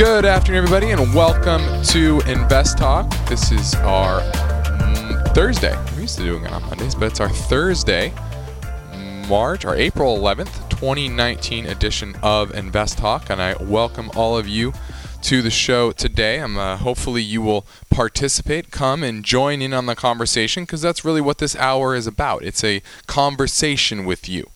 Good afternoon, everybody, and welcome to Invest Talk. This is our mm, Thursday. We're used to doing it on Mondays, but it's our Thursday, March or April 11th, 2019 edition of Invest Talk, and I welcome all of you to the show today. I'm uh, hopefully you will participate, come and join in on the conversation because that's really what this hour is about. It's a conversation with you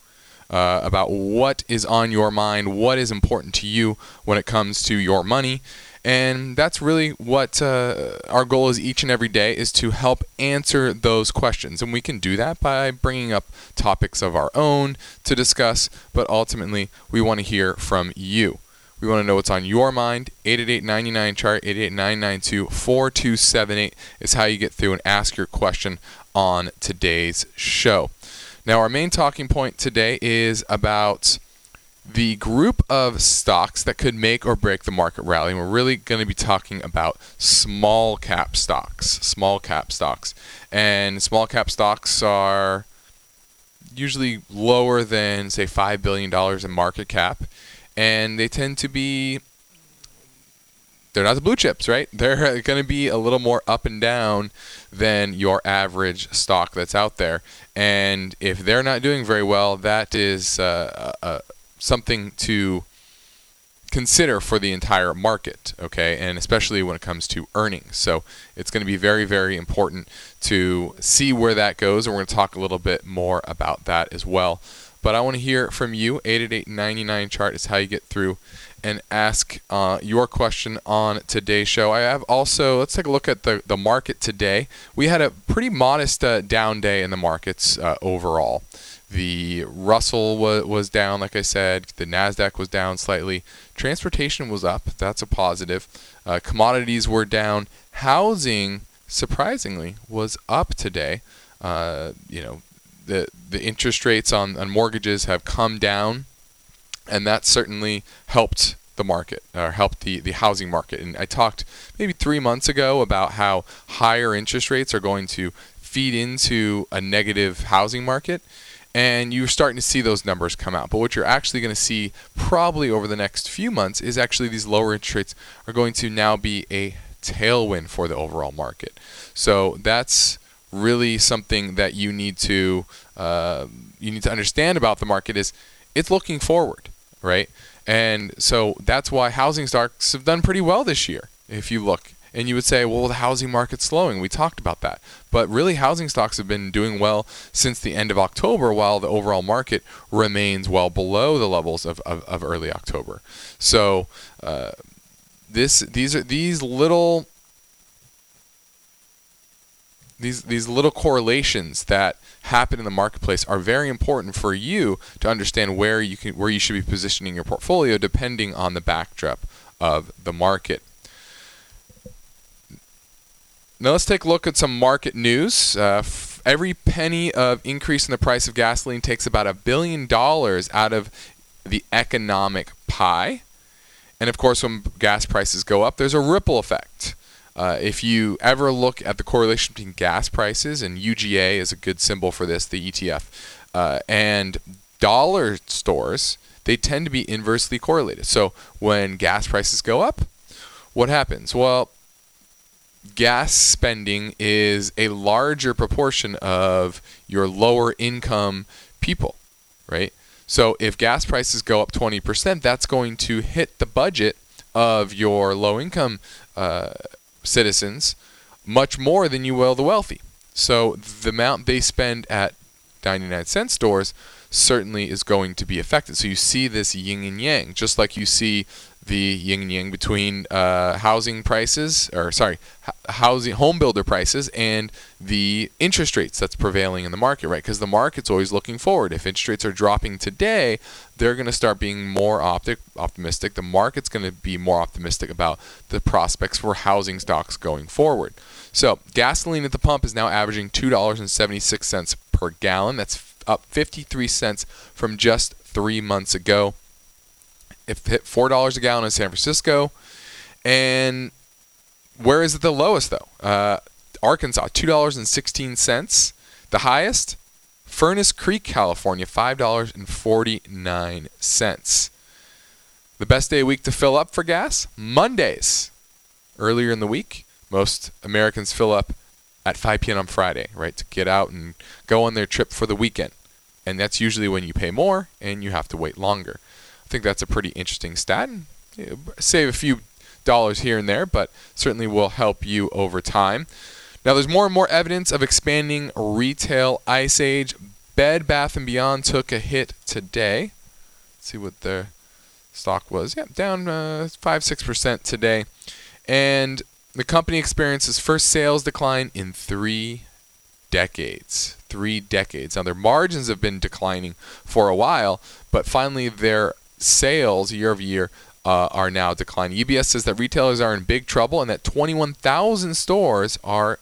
uh, about what is on your mind, what is important to you when it comes to your money. And that's really what uh, our goal is each and every day is to help answer those questions. And we can do that by bringing up topics of our own to discuss, but ultimately we want to hear from you. We want to know what's on your mind. 888 chart 888 4278 is how you get through and ask your question on today's show. Now, our main talking point today is about the group of stocks that could make or break the market rally. And we're really going to be talking about small cap stocks. Small cap stocks. And small cap stocks are usually lower than, say, $5 billion in market cap. And they tend to be they're not the blue chips, right? They're going to be a little more up and down than your average stock that's out there. And if they're not doing very well, that is uh, uh, something to consider for the entire market, okay? And especially when it comes to earnings. So it's going to be very, very important to see where that goes. And we're going to talk a little bit more about that as well. But I want to hear from you. 888 chart is how you get through and ask uh, your question on today's show. I have also, let's take a look at the, the market today. We had a pretty modest uh, down day in the markets uh, overall. The Russell was, was down, like I said. The NASDAQ was down slightly. Transportation was up. That's a positive. Uh, commodities were down. Housing, surprisingly, was up today. Uh, you know, the, the interest rates on, on mortgages have come down and that certainly helped the market or helped the, the housing market. And I talked maybe three months ago about how higher interest rates are going to feed into a negative housing market. And you're starting to see those numbers come out. But what you're actually going to see probably over the next few months is actually these lower interest rates are going to now be a tailwind for the overall market. So that's really something that you need to uh, you need to understand about the market is it's looking forward right? And so that's why housing stocks have done pretty well this year, if you look. And you would say, well, the housing market's slowing. We talked about that. But really, housing stocks have been doing well since the end of October, while the overall market remains well below the levels of, of, of early October. So, uh, this, these, are, these little these these little correlations that happen in the marketplace are very important for you to understand where you can where you should be positioning your portfolio depending on the backdrop of the market. Now let's take a look at some market news. Uh, f- every penny of increase in the price of gasoline takes about a billion dollars out of the economic pie. And of course, when gas prices go up, there's a ripple effect. Uh, if you ever look at the correlation between gas prices, and UGA is a good symbol for this, the ETF, uh, and dollar stores, they tend to be inversely correlated. So when gas prices go up, what happens? Well, gas spending is a larger proportion of your lower income people, right? So if gas prices go up 20%, that's going to hit the budget of your low income uh, citizens much more than you will the wealthy. So the amount they spend at 99 cent stores certainly is going to be affected. So you see this yin and yang, just like you see the yin and yang between uh, housing prices, or sorry, housing home builder prices and the interest rates that's prevailing in the market, right? Because the market's always looking forward. If interest rates are dropping today, they're going to start being more optic, optimistic. The market's going to be more optimistic about the prospects for housing stocks going forward. So gasoline at the pump is now averaging two dollars and seventy six cents per gallon. That's up 53 cents from just three months ago. It hit four dollars a gallon in San Francisco, and where is it the lowest though? Uh, Arkansas, two dollars and sixteen cents. The highest, Furnace Creek, California, five dollars and forty nine cents. The best day of week to fill up for gas, Mondays. Earlier in the week, most Americans fill up at 5 p.m. on Friday, right, to get out and go on their trip for the weekend. And that's usually when you pay more and you have to wait longer. Think that's a pretty interesting stat. Save a few dollars here and there, but certainly will help you over time. Now, there's more and more evidence of expanding retail ice age. Bed Bath and Beyond took a hit today. Let's see what their stock was. Yeah, down uh, five six percent today, and the company experiences first sales decline in three decades. Three decades. Now their margins have been declining for a while, but finally their sales year over year uh, are now declining. UBS says that retailers are in big trouble and that 21,000 stores are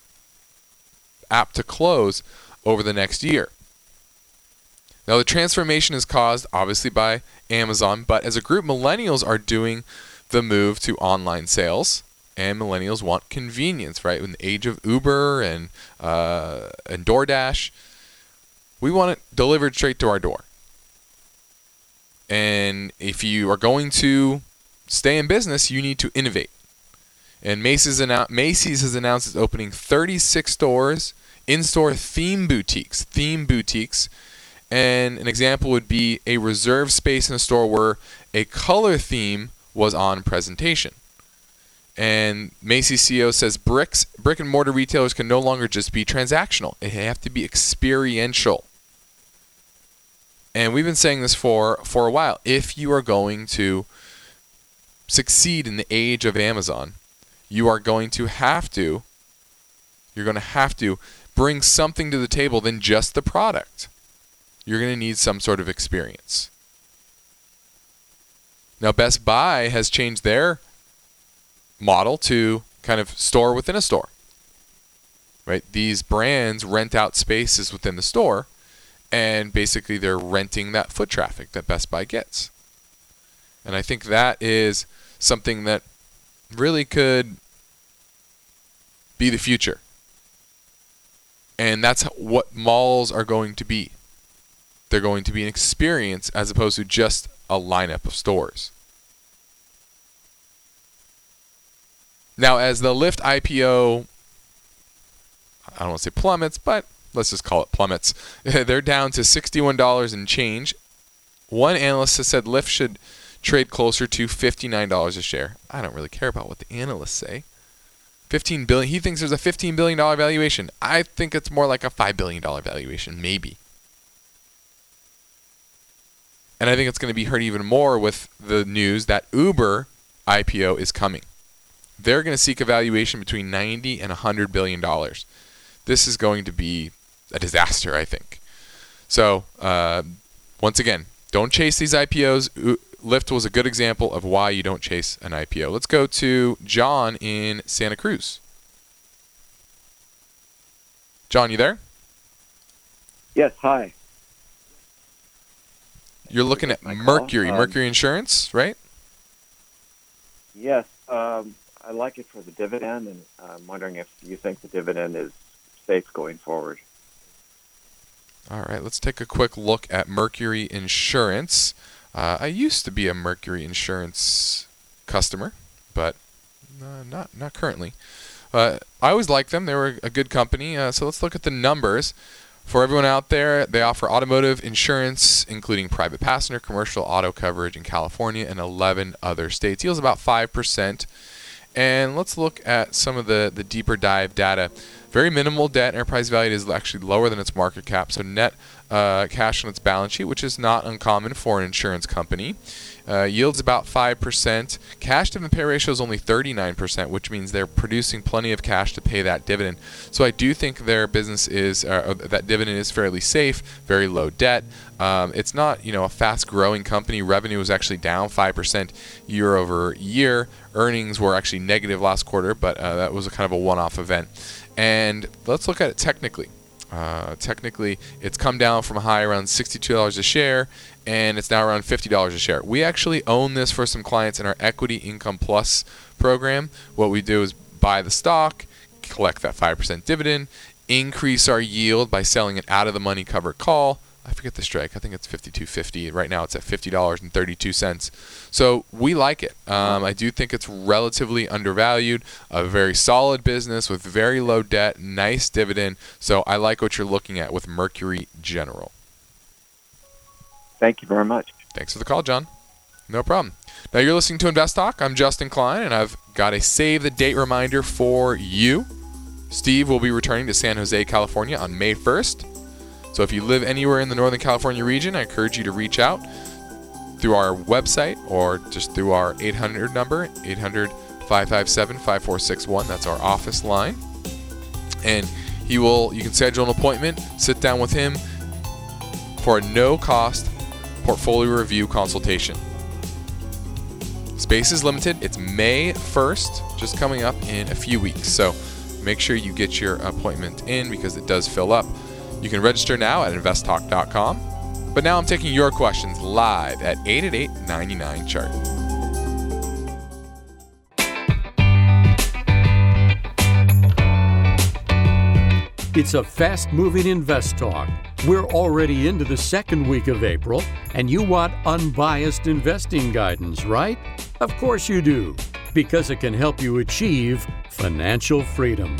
apt to close over the next year. Now, the transformation is caused obviously by Amazon, but as a group, millennials are doing the move to online sales, and millennials want convenience, right? In the age of Uber and uh, and DoorDash, we want it delivered straight to our door. And if you are going to stay in business, you need to innovate. And Macy's, annou- Macy's has announced it's opening 36 stores, in-store theme boutiques, theme boutiques. And an example would be a reserved space in a store where a color theme was on presentation. And Macy's CEO says bricks, brick and mortar retailers can no longer just be transactional. They have to be experiential and we've been saying this for for a while. If you are going to succeed in the age of Amazon, you are going to have to you're going to have to bring something to the table than just the product. You're going to need some sort of experience. Now Best Buy has changed their model to kind of store within a store. Right? These brands rent out spaces within the store and basically they're renting that foot traffic that Best Buy gets. And I think that is something that really could be the future. And that's what malls are going to be. They're going to be an experience as opposed to just a lineup of stores. Now, as the Lyft IPO, I don't want to say plummets, but let's just call it plummets. They're down to $61 and change. One analyst has said Lyft should trade closer to $59 a share. I don't really care about what the analysts say. 15 billion. He thinks there's a 15 billion dollar valuation. I think it's more like a 5 billion dollar valuation, maybe. And I think it's going to be hurt even more with the news that Uber IPO is coming. They're going to seek a valuation between 90 and 100 billion dollars. This is going to be a disaster, I think. So, uh, once again, don't chase these IPOs. Lyft was a good example of why you don't chase an IPO. Let's go to John in Santa Cruz. John, you there? Yes, hi. You're looking at Mercury, um, Mercury Insurance, right? Yes. Um, I like it for the dividend, and I'm wondering if you think the dividend is safe going forward. All right, let's take a quick look at Mercury Insurance. Uh, I used to be a Mercury Insurance customer, but uh, not not currently. Uh, I always liked them; they were a good company. Uh, so let's look at the numbers. For everyone out there, they offer automotive insurance, including private passenger, commercial auto coverage in California and 11 other states. Yields about 5%. And let's look at some of the, the deeper dive data. Very minimal debt. Enterprise value is actually lower than its market cap. So net uh, cash on its balance sheet, which is not uncommon for an insurance company. Uh, yields about 5%. Cash dividend pay ratio is only 39%, which means they're producing plenty of cash to pay that dividend. So I do think their business is, uh, that dividend is fairly safe, very low debt. Um, it's not, you know, a fast-growing company. Revenue was actually down 5% year over year. Earnings were actually negative last quarter, but uh, that was a kind of a one-off event. And let's look at it technically. Uh, technically, it's come down from a high around $62 a share, and it's now around $50 a share. We actually own this for some clients in our Equity Income Plus program. What we do is buy the stock, collect that 5% dividend, increase our yield by selling an out of the money covered call, I forget the strike. I think it's 52.50. Right now it's at $50.32. So we like it. Um, I do think it's relatively undervalued. A very solid business with very low debt, nice dividend. So I like what you're looking at with Mercury General. Thank you very much. Thanks for the call, John. No problem. Now you're listening to Invest Talk. I'm Justin Klein, and I've got a save the date reminder for you. Steve will be returning to San Jose, California on May 1st. So if you live anywhere in the Northern California region, I encourage you to reach out through our website or just through our 800 number, 800 557 5461. That's our office line. And he will, you can schedule an appointment, sit down with him for a no cost portfolio review consultation. Space is limited. It's May 1st, just coming up in a few weeks. So make sure you get your appointment in because it does fill up. You can register now at investtalk.com. But now I'm taking your questions live at 888 99 chart. It's a fast moving invest talk. We're already into the second week of April, and you want unbiased investing guidance, right? Of course you do, because it can help you achieve financial freedom.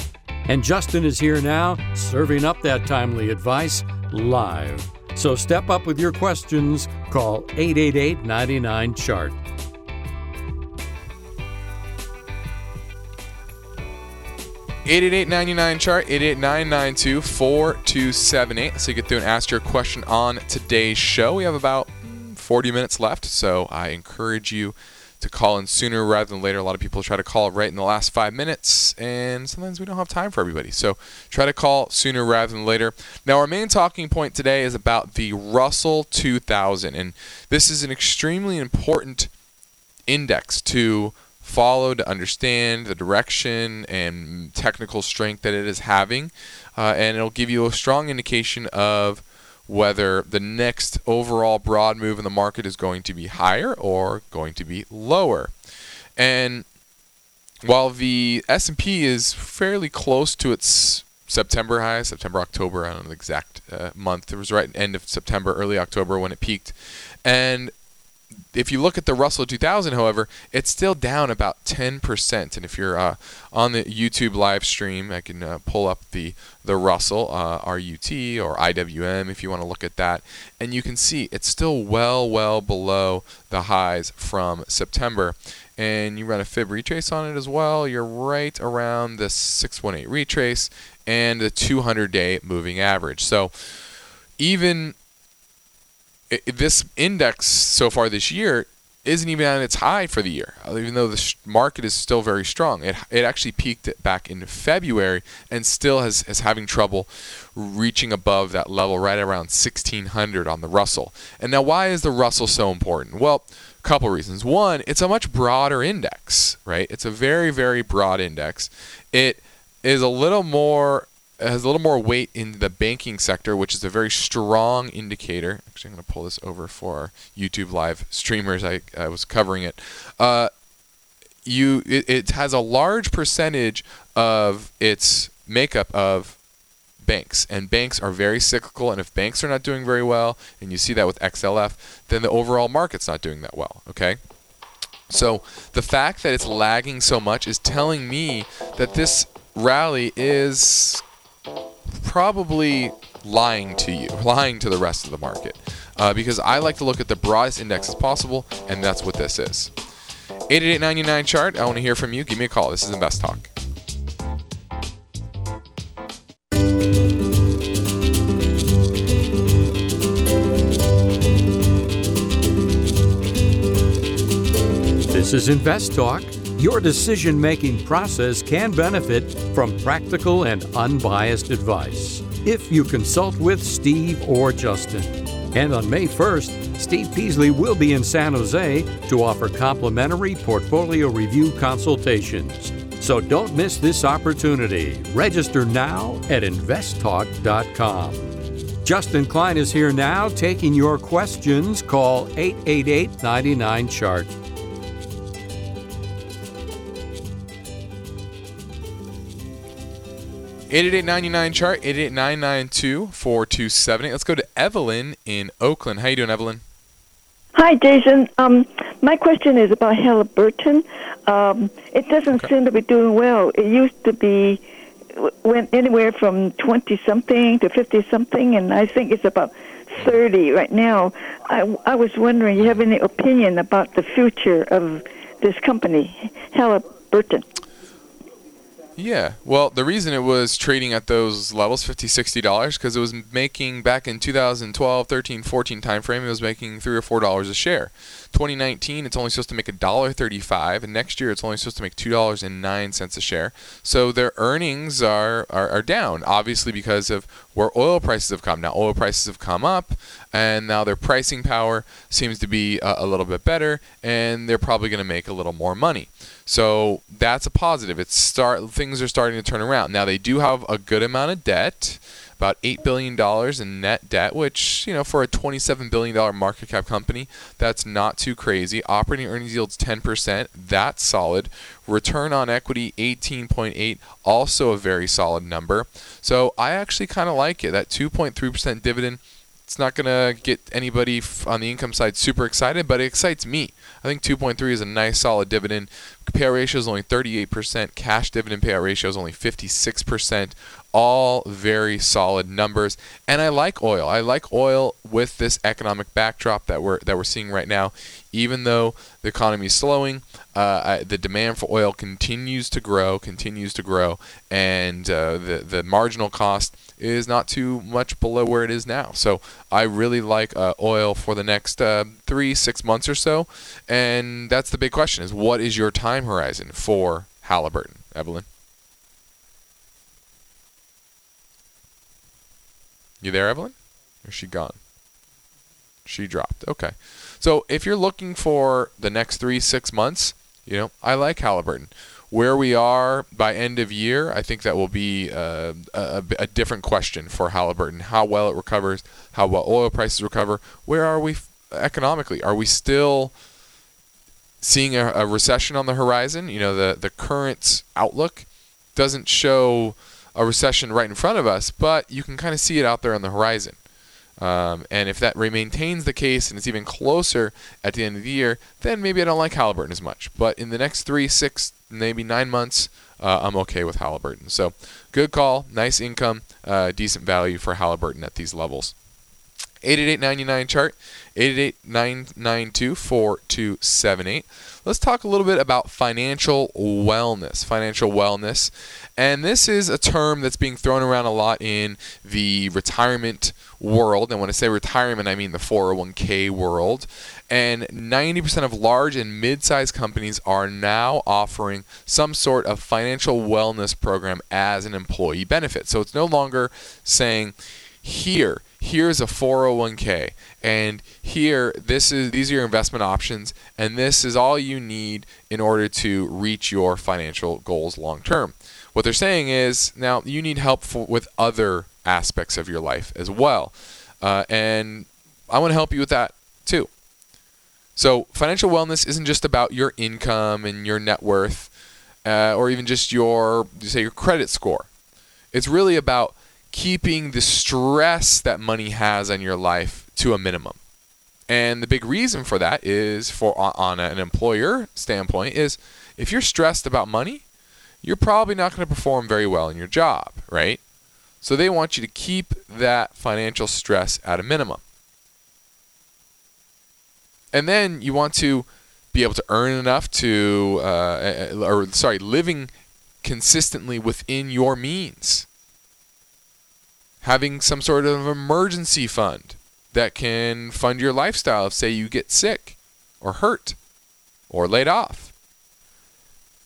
And Justin is here now, serving up that timely advice live. So step up with your questions. Call 888 99 Chart. Eight eight eight ninety nine chart eight eight nine nine two four two seven eight. So you get through and ask your question on today's show. We have about forty minutes left, so I encourage you to call in sooner rather than later. A lot of people try to call right in the last five minutes, and sometimes we don't have time for everybody. So try to call sooner rather than later. Now, our main talking point today is about the Russell 2000, and this is an extremely important index to follow to understand the direction and technical strength that it is having, uh, and it'll give you a strong indication of whether the next overall broad move in the market is going to be higher or going to be lower. And while the S&P is fairly close to its September high, September October, I don't know the exact uh, month. It was right end of September, early October when it peaked. And if you look at the Russell 2000, however, it's still down about 10%. And if you're uh, on the YouTube live stream, I can uh, pull up the the Russell uh, RUT or IWM if you want to look at that, and you can see it's still well, well below the highs from September. And you run a fib retrace on it as well. You're right around the 618 retrace and the 200-day moving average. So even this index so far this year isn't even at its high for the year, uh, even though the market is still very strong. It, it actually peaked back in February and still has, is having trouble reaching above that level right around 1600 on the Russell. And now, why is the Russell so important? Well, a couple reasons. One, it's a much broader index, right? It's a very, very broad index. It is a little more has a little more weight in the banking sector, which is a very strong indicator. Actually, I'm going to pull this over for YouTube live streamers. I, I was covering it. Uh, you it, it has a large percentage of its makeup of banks and banks are very cyclical and if banks are not doing very well and you see that with XLF then the overall market's not doing that well okay so the fact that it's lagging so much is telling me that this rally is probably lying to you, lying to the rest of the market, uh, because I like to look at the broadest index as possible, and that's what this is. 8899 chart, I want to hear from you. Give me a call. This is Invest Talk. This is Invest Talk. Your decision making process can benefit from practical and unbiased advice if you consult with Steve or Justin. And on May 1st, Steve Peasley will be in San Jose to offer complimentary portfolio review consultations. So don't miss this opportunity. Register now at investtalk.com. Justin Klein is here now taking your questions. Call 888 99 Chart. Eight eight nine nine chart eight eight nine nine two four two seven. Let's go to Evelyn in Oakland. How you doing, Evelyn? Hi, Jason. Um, my question is about Halliburton. Um, it doesn't okay. seem to be doing well. It used to be went anywhere from 20 something to 50 something, and I think it's about 30 right now. I, I was wondering, you have any opinion about the future of this company, Halliburton? Yeah. Well, the reason it was trading at those levels, $50, $60, because it was making back in 2012, 13, 14 timeframe, it was making 3 or $4 a share. 2019, it's only supposed to make $1.35, and next year it's only supposed to make $2.09 a share. So their earnings are, are, are down, obviously because of where oil prices have come. Now, oil prices have come up, and now their pricing power seems to be a, a little bit better, and they're probably going to make a little more money. So that's a positive. It's start things are starting to turn around. Now they do have a good amount of debt about $8 billion in net debt, which, you know, for a $27 billion market cap company, that's not too crazy. Operating earnings yields 10%, that's solid. Return on equity 18.8, also a very solid number. So I actually kind of like it. That 2.3% dividend it's not going to get anybody on the income side super excited, but it excites me. I think 2.3 is a nice solid dividend. Payout ratio is only 38%. Cash dividend payout ratio is only 56%. All very solid numbers. And I like oil. I like oil with this economic backdrop that we're that we're seeing right now. Even though the economy is slowing, uh, I, the demand for oil continues to grow, continues to grow, and uh, the the marginal cost is not too much below where it is now. So I really like uh, oil for the next uh, three, six months or so. And that's the big question: is what is your time horizon for Halliburton, Evelyn? You there, Evelyn? Or is she gone? She dropped. Okay. So if you're looking for the next three, six months, you know, I like Halliburton where we are by end of year, I think that will be uh, a, a, different question for Halliburton. How well it recovers, how well oil prices recover. Where are we economically? Are we still seeing a, a recession on the horizon? You know, the the current outlook doesn't show a recession right in front of us, but you can kind of see it out there on the horizon. Um, and if that maintains the case and it's even closer at the end of the year, then maybe I don't like Halliburton as much. But in the next three, six, maybe nine months, uh, I'm okay with Halliburton. So good call, nice income, uh, decent value for Halliburton at these levels. 888 chart 888 let's talk a little bit about financial wellness financial wellness. And this is a term that's being thrown around a lot in the retirement world. And when i say retirement i mean the 401k world. And 90% of large and mid-sized companies are now offering some sort of financial wellness program as an employee benefit. So it's no longer saying here here's a 401k and here this is these are your investment options and this is all you need in order to reach your financial goals long term what they're saying is now you need help for, with other aspects of your life as well uh, and i want to help you with that too. So financial wellness isn't just about your income and your net worth uh, or even just your say your credit score. It's really about keeping the stress that money has on your life to a minimum. And the big reason for that is for on an employer standpoint is if you're stressed about money, you're probably not going to perform very well in your job, right? So they want you to keep that financial stress at a minimum. And then you want to be able to earn enough to, uh, or sorry, living consistently within your means having some sort of emergency fund that can fund your lifestyle if, say, you get sick or hurt or laid off.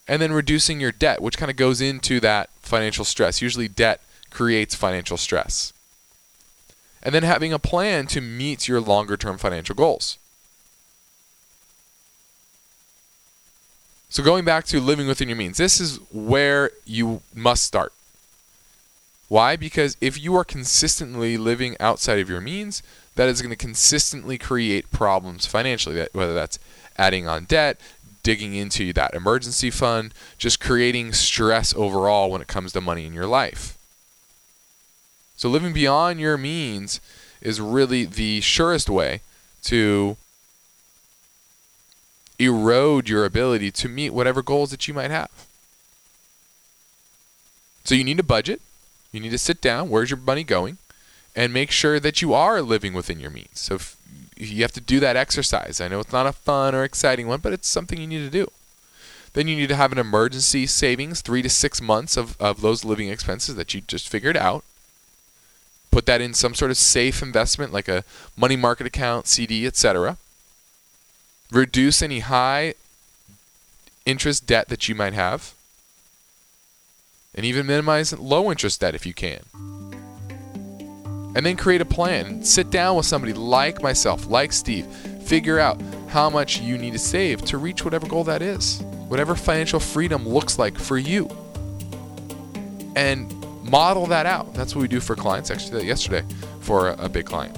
And then reducing your debt, which kind of goes into that financial stress. Usually, debt creates financial stress. And then having a plan to meet your longer term financial goals. So, going back to living within your means, this is where you must start. Why? Because if you are consistently living outside of your means, that is going to consistently create problems financially, whether that's adding on debt, digging into that emergency fund, just creating stress overall when it comes to money in your life. So living beyond your means is really the surest way to erode your ability to meet whatever goals that you might have. So you need a budget. You need to sit down. Where's your money going? And make sure that you are living within your means. So you have to do that exercise. I know it's not a fun or exciting one, but it's something you need to do. Then you need to have an emergency savings, three to six months of, of those living expenses that you just figured out. Put that in some sort of safe investment like a money market account, CD, etc. Reduce any high interest debt that you might have. And even minimize low interest debt if you can and then create a plan. Sit down with somebody like myself, like Steve. Figure out how much you need to save to reach whatever goal that is, whatever financial freedom looks like for you. And model that out. That's what we do for clients. Actually, yesterday for a, big client.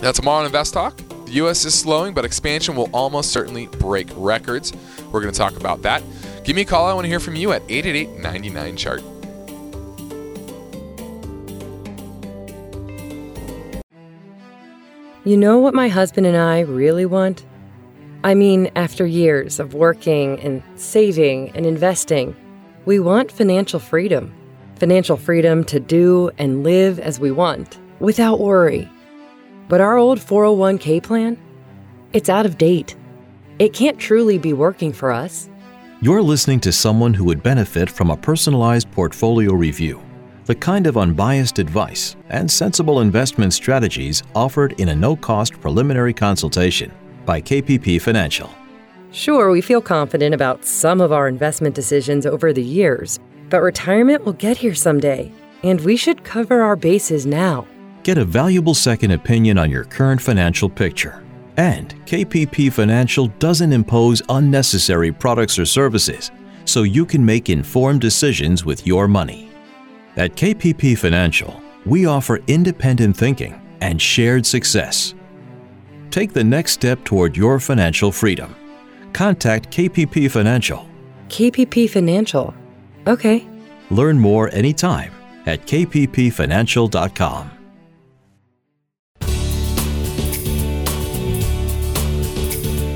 Now, tomorrow on Invest Talk, the U.S. is slowing, but expansion will almost certainly break records. We're going to talk about that. Give me a call. I want to hear from you at 888 99 Chart. You know what my husband and I really want? I mean, after years of working and saving and investing, we want financial freedom. Financial freedom to do and live as we want, without worry. But our old 401k plan? It's out of date. It can't truly be working for us. You're listening to someone who would benefit from a personalized portfolio review the kind of unbiased advice and sensible investment strategies offered in a no cost preliminary consultation by KPP Financial. Sure, we feel confident about some of our investment decisions over the years, but retirement will get here someday, and we should cover our bases now. Get a valuable second opinion on your current financial picture. And KPP Financial doesn't impose unnecessary products or services, so you can make informed decisions with your money. At KPP Financial, we offer independent thinking and shared success. Take the next step toward your financial freedom. Contact KPP Financial. KPP Financial. Okay. Learn more anytime at kppfinancial.com.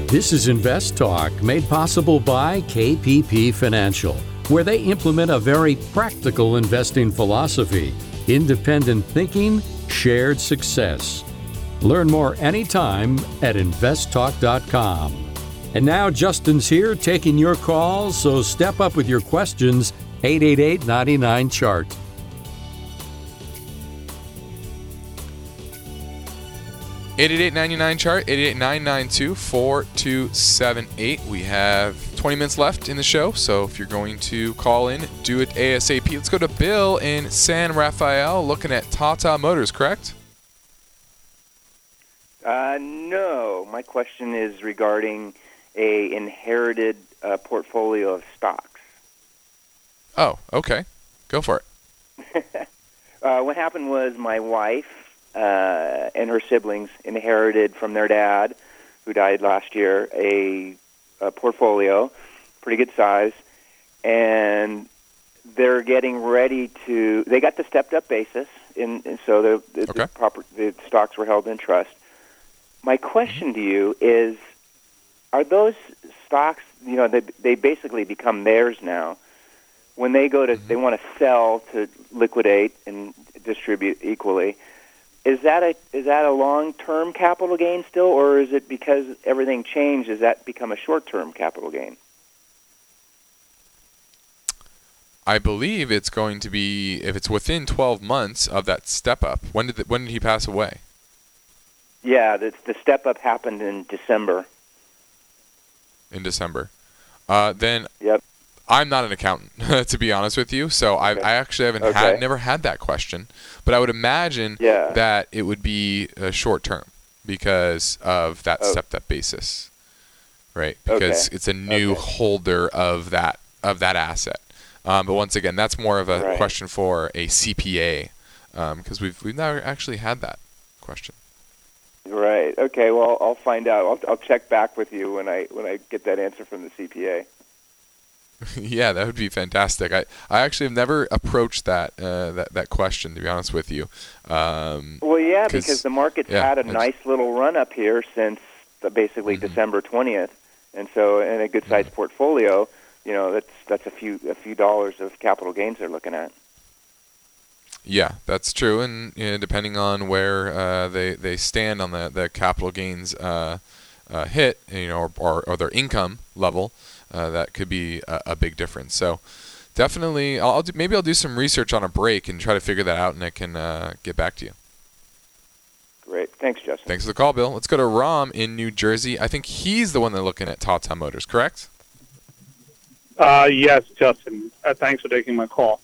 This is Invest Talk, made possible by KPP Financial where they implement a very practical investing philosophy independent thinking, shared success. Learn more anytime at investtalk.com. And now Justin's here taking your calls, so step up with your questions 888 99 Chart. 888 chart 888-992-4278 we have 20 minutes left in the show so if you're going to call in do it asap let's go to bill in san rafael looking at tata motors correct? Uh, no. My question is regarding a inherited uh, portfolio of stocks. Oh okay. Go for it. Uh, what happened was my wife uh, and her siblings inherited from their dad, who died last year, a, a portfolio, pretty good size, and they're getting ready to. They got the stepped up basis, in, and so the, the, okay. the proper the stocks were held in trust. My question to you is: Are those stocks? You know, they they basically become theirs now. When they go to, mm-hmm. they want to sell to liquidate and distribute equally is that a is that a long term capital gain still, or is it because everything changed? Does that become a short term capital gain? I believe it's going to be if it's within 12 months of that step up. When did the, when did he pass away? Yeah, the, the step up happened in December. in December, uh, then Yep. I'm not an accountant, to be honest with you. So I, I actually haven't Okay. had never had that question, but I would imagine Yeah. that it would be uh, short term because of that Oh. stepped up basis, right? Because Okay. it's a new Okay. holder of that of that asset. Um, but once again, that's more of a Right. question for a CPA because we've we've never actually had that question. Right. Okay. Well, I'll find out. I'll, I'll check back with you when I when I get that answer from the CPA. yeah, that would be fantastic. I, I actually have never approached that uh, that that question to be honest with you. Um, Well, yeah, because the market's yeah, had a nice little run up here since the, basically Mhm. December twentieth, and so in a good sized portfolio, you know, that's that's a few a few dollars of capital gains they're looking at. Yeah, that's true, and you know, depending on where uh, they they stand on the the capital gains uh, uh, hit, you know, or, or, or their income level, uh, that could be a, a big difference. So definitely, I'll, I'll do, maybe I'll do some research on a break and try to figure that out, and I can uh, get back to you. Great. Thanks, Justin. Thanks for the call, Bill. Let's go to Rom in New Jersey. I think he's the one that's looking at Tata Motors, correct? Uh, yes, Justin. Uh, thanks for taking my call.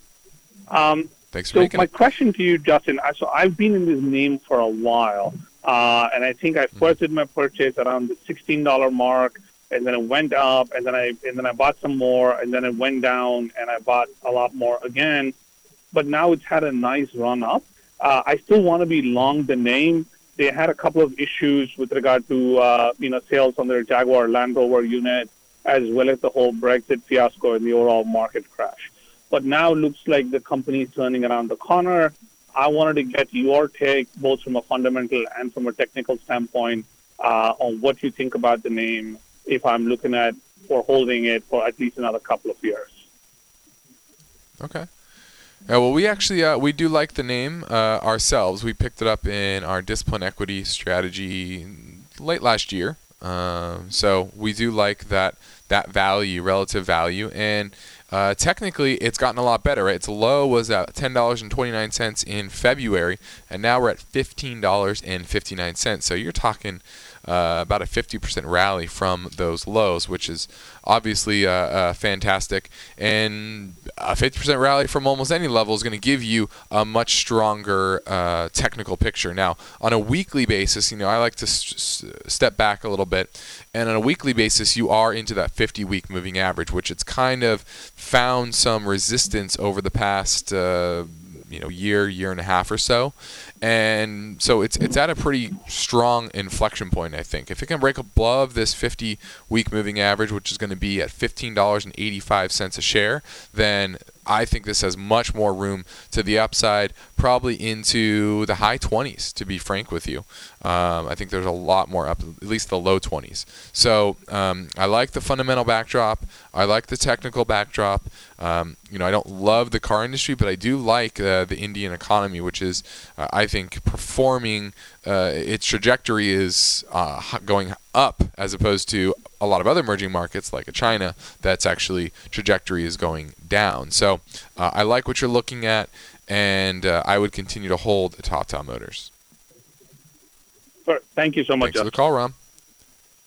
Um, Thanks for so making my it. question to you, Justin. I- So I've been in this name for a while, uh, and I think I first did my purchase around the sixteen dollar mark, and then it went up, and then I and then I bought some more, and then it went down, and I bought a lot more again. But now it's had a nice run up. Uh, I still want to be long the name. They had a couple of issues with regard to uh, you know sales on their Jaguar Land Rover unit, as well as the whole Brexit fiasco and the overall market crash. But now looks like the company is turning around the corner. I wanted to get your take, both from a fundamental and from a technical standpoint, uh, on what you think about the name. If I'm looking at or holding it for at least another couple of years. Okay. Yeah, well, we actually uh, we do like the name uh, ourselves. We picked it up in our discipline equity strategy late last year. Um, so we do like that that value, relative value, and uh, technically it's gotten a lot better. Right? Its low was at ten dollars and twenty nine cents in February, and now we're at fifteen dollars and fifty nine cents. So you're talking uh, about a 50% rally from those lows, which is obviously uh, uh, fantastic. And a 50% rally from almost any level is going to give you a much stronger uh, technical picture. Now, on a weekly basis, you know, I like to s- s- step back a little bit. And on a weekly basis, you are into that 50 week moving average, which it's kind of found some resistance over the past. Uh, you know year year and a half or so. And so it's it's at a pretty strong inflection point i think. If it can break above this 50 week moving average which is going to be at $15.85 a share then I think this has much more room to the upside, probably into the high 20s, to be frank with you. Um, I think there's a lot more up, at least the low 20s. So um, I like the fundamental backdrop. I like the technical backdrop. Um, you know, I don't love the car industry, but I do like uh, the Indian economy, which is, uh, I think, performing. Uh, its trajectory is uh, going up as opposed to a lot of other emerging markets like China that's actually trajectory is going down. So uh, I like what you're looking at, and uh, I would continue to hold Tata Motors. Thank you so much, Thanks for the call, Ron.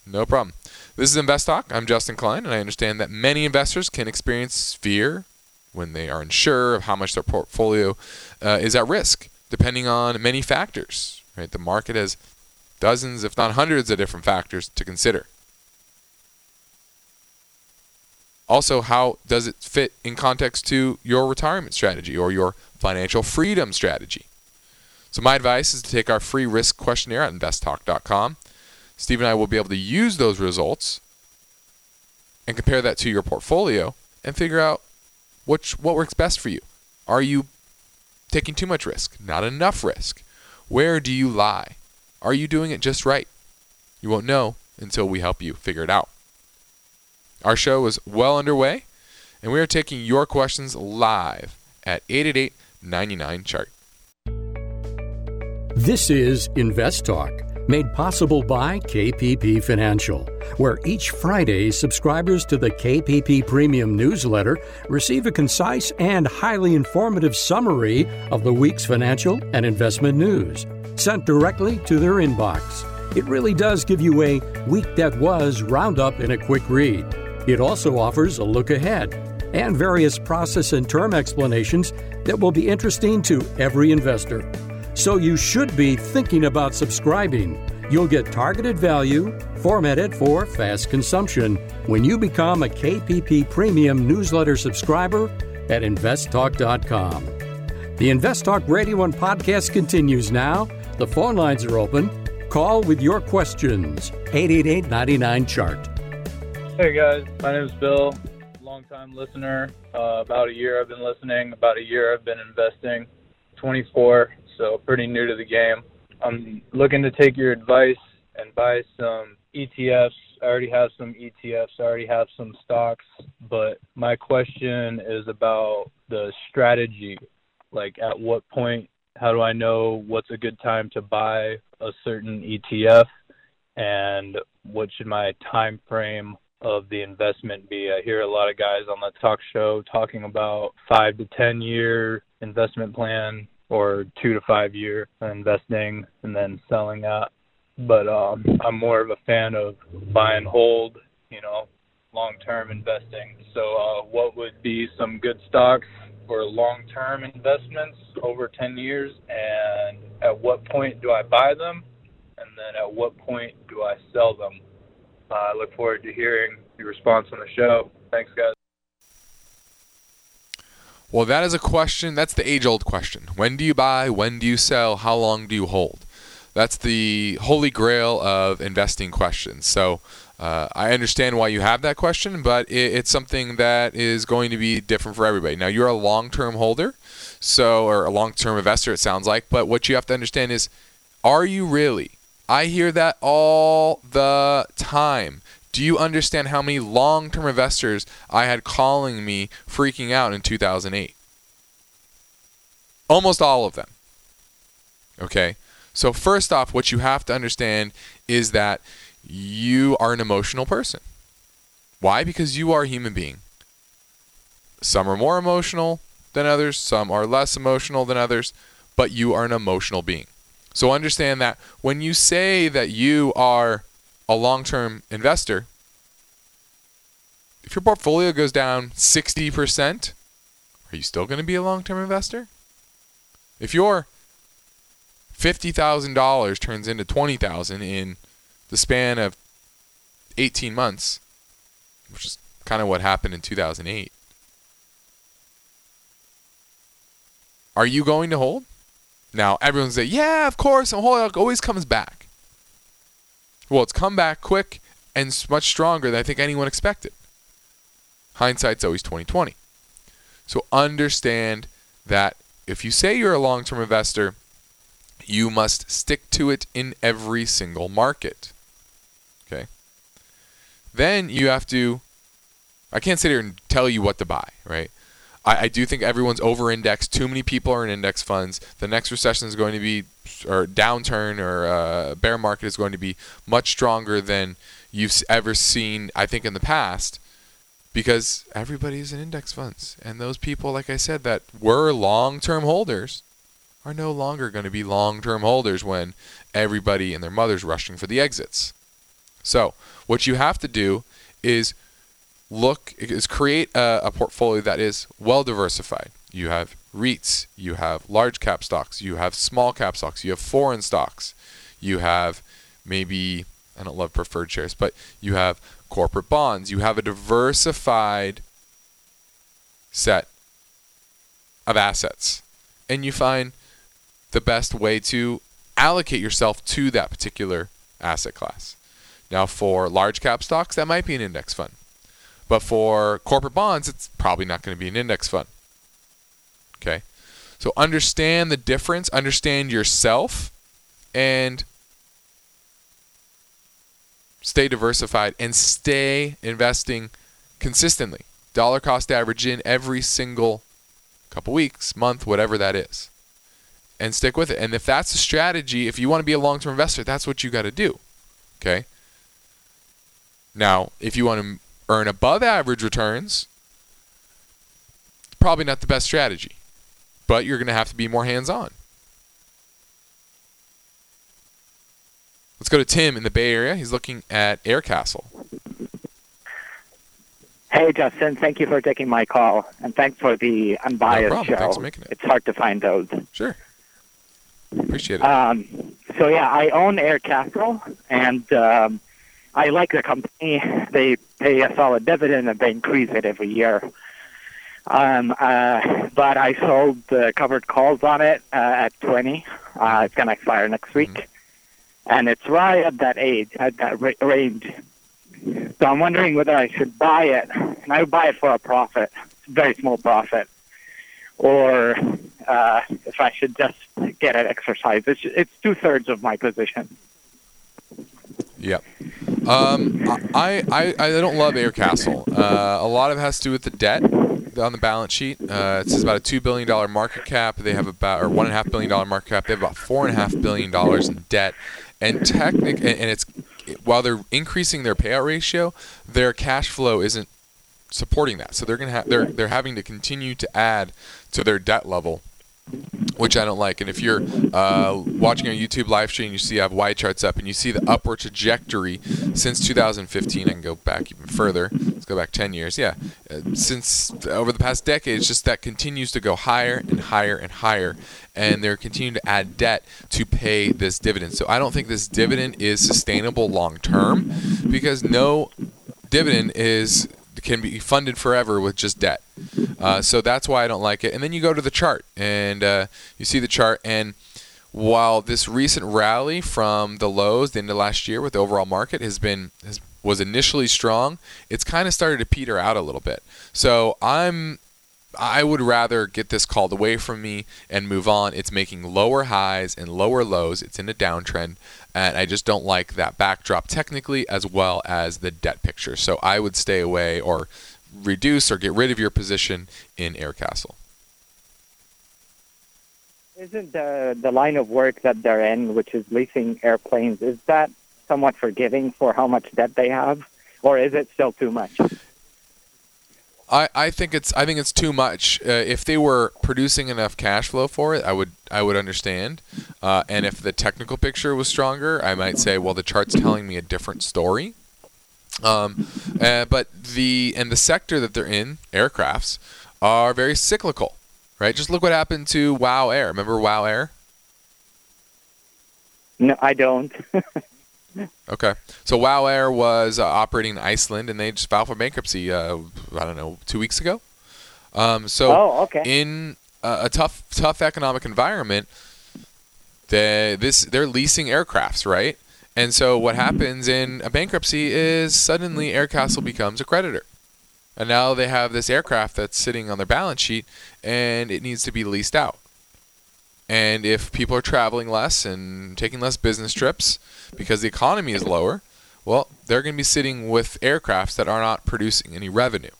No problem. This is Invest Talk. I'm Justin Klein, and I understand that many investors can experience fear when they are unsure of how much their portfolio uh, is at risk, depending on many factors. Right? The market has dozens, if not hundreds, of different factors to consider. Also, how does it fit in context to your retirement strategy or your financial freedom strategy? So, my advice is to take our free risk questionnaire at investtalk.com. Steve and I will be able to use those results and compare that to your portfolio and figure out which, what works best for you. Are you taking too much risk? Not enough risk? Where do you lie? Are you doing it just right? You won't know until we help you figure it out. Our show is well underway, and we are taking your questions live at 888 99 Chart. This is Invest Talk, made possible by KPP Financial, where each Friday subscribers to the KPP Premium newsletter receive a concise and highly informative summary of the week's financial and investment news, sent directly to their inbox. It really does give you a week that was roundup in a quick read. It also offers a look ahead and various process and term explanations that will be interesting to every investor. So you should be thinking about subscribing. You'll get targeted value formatted for fast consumption when you become a KPP Premium newsletter subscriber at investtalk.com. The Invest Talk Radio and podcast continues now. The phone lines are open. Call with your questions. 888 99 Chart. Hey guys, my name is Bill. Long-time listener. Uh, about a year I've been listening. About a year I've been investing. 24, so pretty new to the game. I'm looking to take your advice and buy some ETFs. I already have some ETFs. I already have some stocks, but my question is about the strategy. Like, at what point, how do I know what's a good time to buy a certain ETF, and what should my time frame of the investment be? I hear a lot of guys on the talk show talking about five to ten year investment plan or two to five year investing and then selling that but um, I'm more of a fan of buy and hold, you know, long term investing. So, uh, what would be some good stocks for long term investments over 10 years, and at what point do I buy them, and then at what point do I sell them? Uh, I look forward to hearing your response on the show. Thanks, guys. Well, that is a question. That's the age old question. When do you buy? When do you sell? How long do you hold? That's the holy grail of investing questions. So uh, I understand why you have that question, but it, it's something that is going to be different for everybody. Now, you're a long term holder, so or a long term investor, it sounds like, but what you have to understand is are you really? I hear that all the time. Do you understand how many long term investors I had calling me freaking out in 2008? Almost all of them. Okay? So, first off, what you have to understand is that you are an emotional person. Why? Because you are a human being. Some are more emotional than others, some are less emotional than others, but you are an emotional being. So, understand that when you say that you are a long term investor, if your portfolio goes down 60%, are you still going to be a long term investor? If you're $50,000 turns into 20,000 in the span of 18 months, which is kind of what happened in 2008. Are you going to hold? Now, everyone's say, yeah, of course, holding. It always comes back. Well, it's come back quick and much stronger than I think anyone expected. Hindsight's always 2020. So understand that if you say you're a long-term investor, you must stick to it in every single market. Okay? Then you have to, I can't sit here and tell you what to buy, right? I, I do think everyone's over indexed. Too many people are in index funds. The next recession is going to be, or downturn or uh, bear market is going to be much stronger than you've ever seen, I think, in the past because everybody's in index funds. And those people, like I said, that were long term holders are no longer going to be long term holders when everybody and their mother's rushing for the exits. So, what you have to do is look is create a, a portfolio that is well diversified. You have REITs, you have large cap stocks, you have small cap stocks, you have foreign stocks, you have maybe I don't love preferred shares, but you have corporate bonds. You have a diversified set of assets. And you find the best way to allocate yourself to that particular asset class. Now, for large cap stocks, that might be an index fund. But for corporate bonds, it's probably not going to be an index fund. Okay? So understand the difference, understand yourself, and stay diversified and stay investing consistently. Dollar cost average in every single couple weeks, month, whatever that is and stick with it. And if that's the strategy, if you want to be a long term investor, that's what you got to do. Okay? Now, if you want to earn above average returns, probably not the best strategy, but you're going to have to be more hands on. Let's go to Tim in the Bay Area. He's looking at Aircastle. Hey, Justin. Thank you for taking my call, and thanks for the unbiased problem. show. Thanks for making it. It's hard to find those. Sure. Appreciate it. Um, so yeah, I own Aircastle, and um, I like the company. They pay a solid dividend, and they increase it every year. Um, uh, but I sold the covered calls on it uh, at 20. Uh, it's going to expire next week. And it's right at that age, at that ra- range. So I'm wondering whether I should buy it. And I would buy it for a profit, very small profit. Or uh, if I should just get it exercised. It's, it's two thirds of my position. Yeah. Um, I, I, I don't love Aircastle. Uh, a lot of it has to do with the debt on the balance sheet. Uh, it says about a two billion dollar market cap. They have about or one and a half billion dollar market cap. They have about four and a half billion dollars in debt. And technic and, and it's while they're increasing their payout ratio, their cash flow isn't supporting that. So they're gonna have they're they're having to continue to add to their debt level which I don't like. And if you're uh, watching our YouTube live stream, you see I have YCharts up, and you see the upward trajectory since 2015. I can go back even further. Let's go back 10 years. Yeah, uh, since over the past decade, it's just that continues to go higher and higher and higher, and they're continuing to add debt to pay this dividend. So I don't think this dividend is sustainable long term, because no dividend is can be funded forever with just debt. Uh, so that's why I don't like it. And then you go to the chart and uh, you see the chart. And while this recent rally from the lows the end of last year with the overall market has been has, was initially strong, it's kind of started to peter out a little bit. So I'm I would rather get this called away from me and move on. It's making lower highs and lower lows. It's in a downtrend, and I just don't like that backdrop technically as well as the debt picture. So I would stay away or reduce or get rid of your position in Aircastle. Isn't the the line of work that they're in, which is leasing airplanes, is that somewhat forgiving for how much debt they have, or is it still too much? I, I think it's I think it's too much. Uh, if they were producing enough cash flow for it, I would I would understand. Uh, and if the technical picture was stronger, I might say, well, the chart's telling me a different story. Um, uh, but the and the sector that they're in, aircrafts, are very cyclical, right? Just look what happened to Wow Air. Remember Wow Air? No, I don't. Okay. So Wow Air was uh, operating in Iceland, and they just filed for bankruptcy. Uh, I don't know, two weeks ago. Um, so Oh, okay. in uh, a tough, tough economic environment, they this they're leasing aircrafts, right? And so what happens in a bankruptcy is suddenly Aircastle becomes a creditor. And now they have this aircraft that's sitting on their balance sheet and it needs to be leased out. And if people are traveling less and taking less business trips because the economy is lower, well, they're going to be sitting with aircrafts that are not producing any revenue.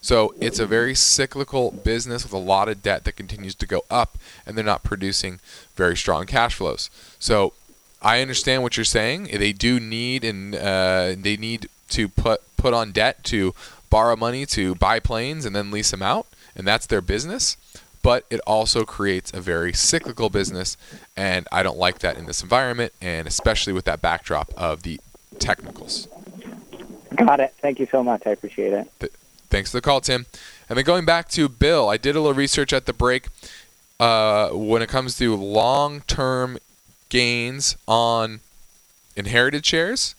So it's a very cyclical business with a lot of debt that continues to go up, and they're not producing very strong cash flows. So I understand what you're saying. They do need and uh, they need to put put on debt to borrow money to buy planes and then lease them out, and that's their business. But it also creates a very cyclical business, and I don't like that in this environment, and especially with that backdrop of the technicals. Got it. Thank you so much. I appreciate it. Th- Thanks for the call, Tim. And then going back to Bill, I did a little research at the break. Uh, when it comes to long-term gains on inherited shares,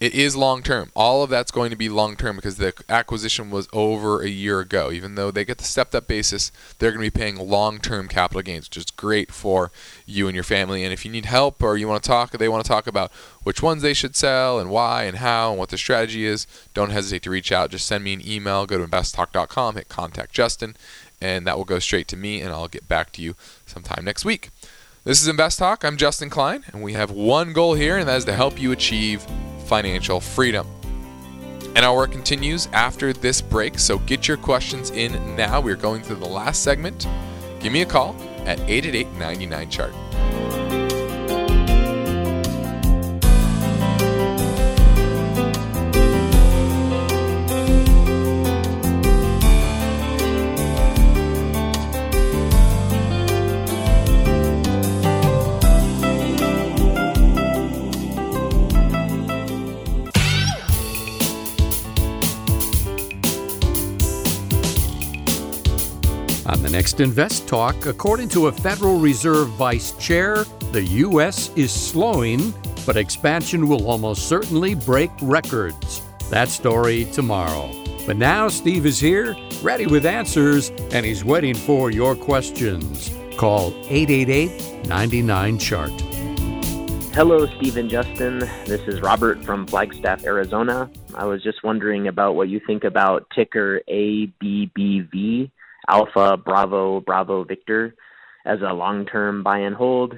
it is long-term. All of that's going to be long-term because the acquisition was over a year ago. Even though they get the stepped-up basis, they're going to be paying long-term capital gains, which is great for you and your family. And if you need help or you want to talk, they want to talk about which ones they should sell and why and how and what the strategy is, don't hesitate to reach out. Just send me an email. Go to investtalk.com, hit contact Justin, and that will go straight to me, and I'll get back to you sometime next week. This is Invest Talk. I'm Justin Klein, and we have one goal here, and that is to help you achieve financial freedom. And our work continues after this break, so get your questions in now. We're going through the last segment. Give me a call at 888 99 Chart. Next Invest Talk, according to a Federal Reserve Vice Chair, the U.S. is slowing, but expansion will almost certainly break records. That story tomorrow. But now Steve is here, ready with answers, and he's waiting for your questions. Call 888 99 Chart. Hello, Steve and Justin. This is Robert from Flagstaff, Arizona. I was just wondering about what you think about ticker ABBV, Alpha Bravo Bravo Victor, as a long term buy and hold.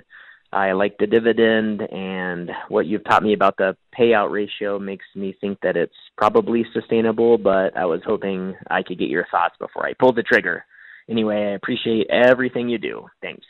I like the dividend, and what you've taught me about the payout ratio makes me think that it's probably sustainable, but I was hoping I could get your thoughts before I pulled the trigger. Anyway, I appreciate everything you do. Thanks.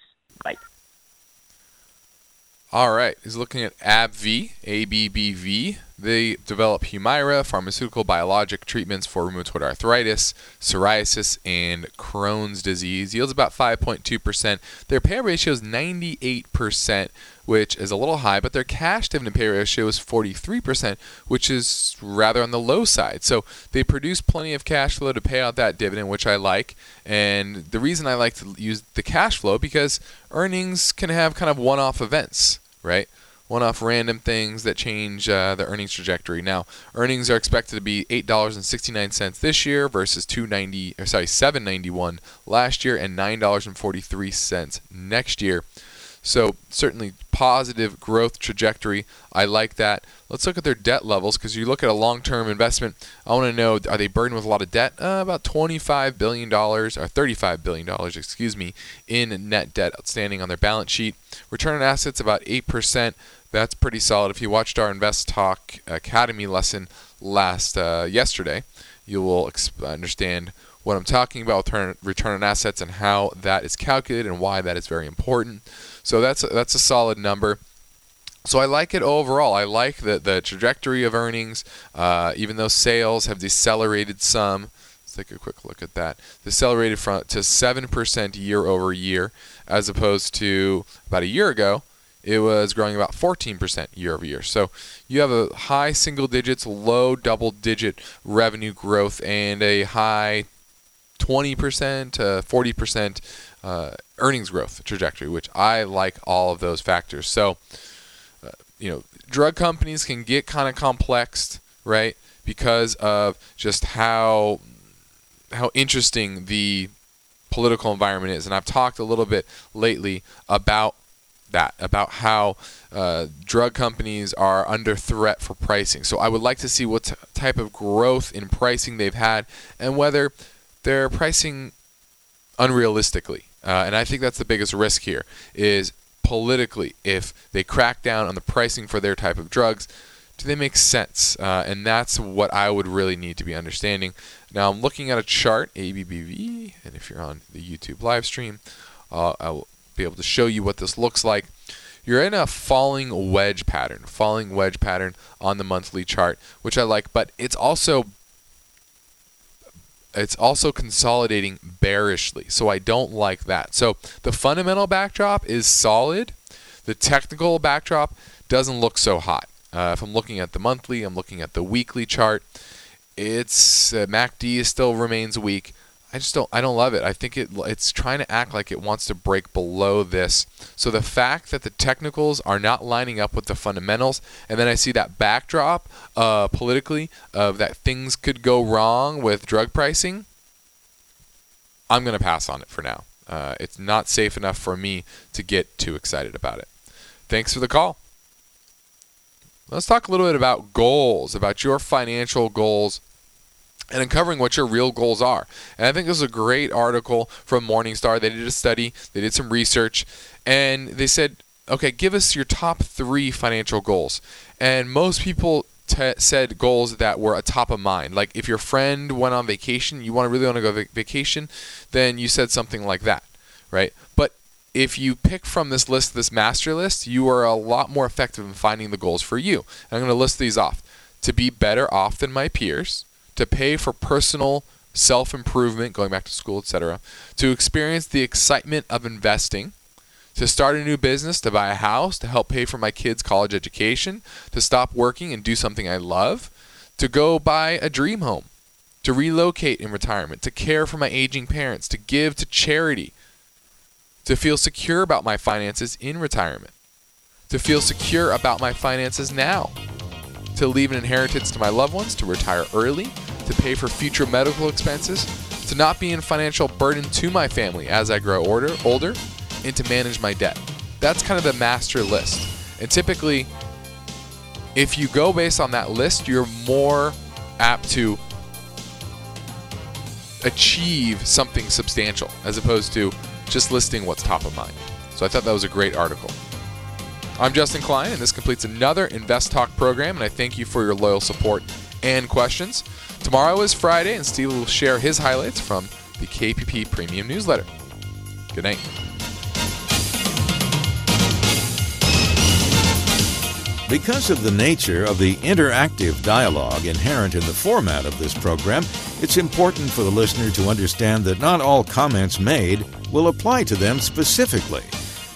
All right, he's looking at AbbVie, ABBV. They develop Humira, pharmaceutical biologic treatments for rheumatoid arthritis, psoriasis, and Crohn's disease. Yields about 5.2%. Their payout ratio is 98%, which is a little high, but their cash dividend payout ratio is 43%, which is rather on the low side. So they produce plenty of cash flow to pay out that dividend, which I like. And the reason I like to use the cash flow because earnings can have kind of one-off events right? One off random things that change uh, the earnings trajectory. Now, earnings are expected to be $8.69 this year versus 290 or sorry, 791 last year and $9.43 next year. So, certainly positive growth trajectory. I like that. Let's look at their debt levels because you look at a long term investment. I want to know are they burdened with a lot of debt? Uh, about $25 billion, or $35 billion, excuse me, in net debt outstanding on their balance sheet. Return on assets about 8%. That's pretty solid. If you watched our Invest Talk Academy lesson last uh, yesterday, you will exp- understand what I'm talking about return, return on assets and how that is calculated and why that is very important. So that's a, that's a solid number. So I like it overall. I like the, the trajectory of earnings, uh, even though sales have decelerated some. Let's take a quick look at that. Decelerated from to 7% year over year, as opposed to about a year ago, it was growing about 14% year over year. So you have a high single digits, low double digit revenue growth, and a high 20% to 40% uh, earnings growth trajectory, which I like all of those factors. So, uh, you know, drug companies can get kind of complex, right? Because of just how how interesting the political environment is, and I've talked a little bit lately about that, about how uh, drug companies are under threat for pricing. So I would like to see what t- type of growth in pricing they've had, and whether they're pricing unrealistically. Uh, and I think that's the biggest risk here is politically, if they crack down on the pricing for their type of drugs, do they make sense? Uh, and that's what I would really need to be understanding. Now I'm looking at a chart, ABBV, and if you're on the YouTube live stream, uh, I will be able to show you what this looks like. You're in a falling wedge pattern, falling wedge pattern on the monthly chart, which I like, but it's also it's also consolidating bearishly. So I don't like that. So the fundamental backdrop is solid. The technical backdrop doesn't look so hot. Uh, if I'm looking at the monthly, I'm looking at the weekly chart. It's uh, MACD still remains weak. I just don't I don't love it. I think it it's trying to act like it wants to break below this. So the fact that the technicals are not lining up with the fundamentals, and then I see that backdrop uh, politically of that things could go wrong with drug pricing. I'm gonna pass on it for now. Uh, it's not safe enough for me to get too excited about it. Thanks for the call. Let's talk a little bit about goals, about your financial goals and uncovering what your real goals are. And I think this is a great article from Morningstar. They did a study, they did some research, and they said, okay, give us your top three financial goals. And most people t- said goals that were a top of mind. Like if your friend went on vacation, you want to really want to go vac- vacation, then you said something like that, right? But if you pick from this list, this master list, you are a lot more effective in finding the goals for you. And I'm going to list these off. To be better off than my peers, to pay for personal self improvement, going back to school, etc., to experience the excitement of investing, to start a new business, to buy a house, to help pay for my kids' college education, to stop working and do something I love, to go buy a dream home. to relocate in retirement, to care for my aging parents, to give to charity, to feel secure about my finances in retirement, to feel secure about my finances now, to leave an inheritance to my loved ones, to retire early, to pay for future medical expenses, to not be in financial burden to my family as I grow older, older, and to manage my debt. That's kind of the master list. And typically, if you go based on that list, you're more apt to achieve something substantial as opposed to just listing what's top of mind. So I thought that was a great article. I'm Justin Klein, and this completes another Invest Talk program, and I thank you for your loyal support and questions. Tomorrow is Friday, and Steve will share his highlights from the KPP Premium Newsletter. Good night. Because of the nature of the interactive dialogue inherent in the format of this program, it's important for the listener to understand that not all comments made will apply to them specifically.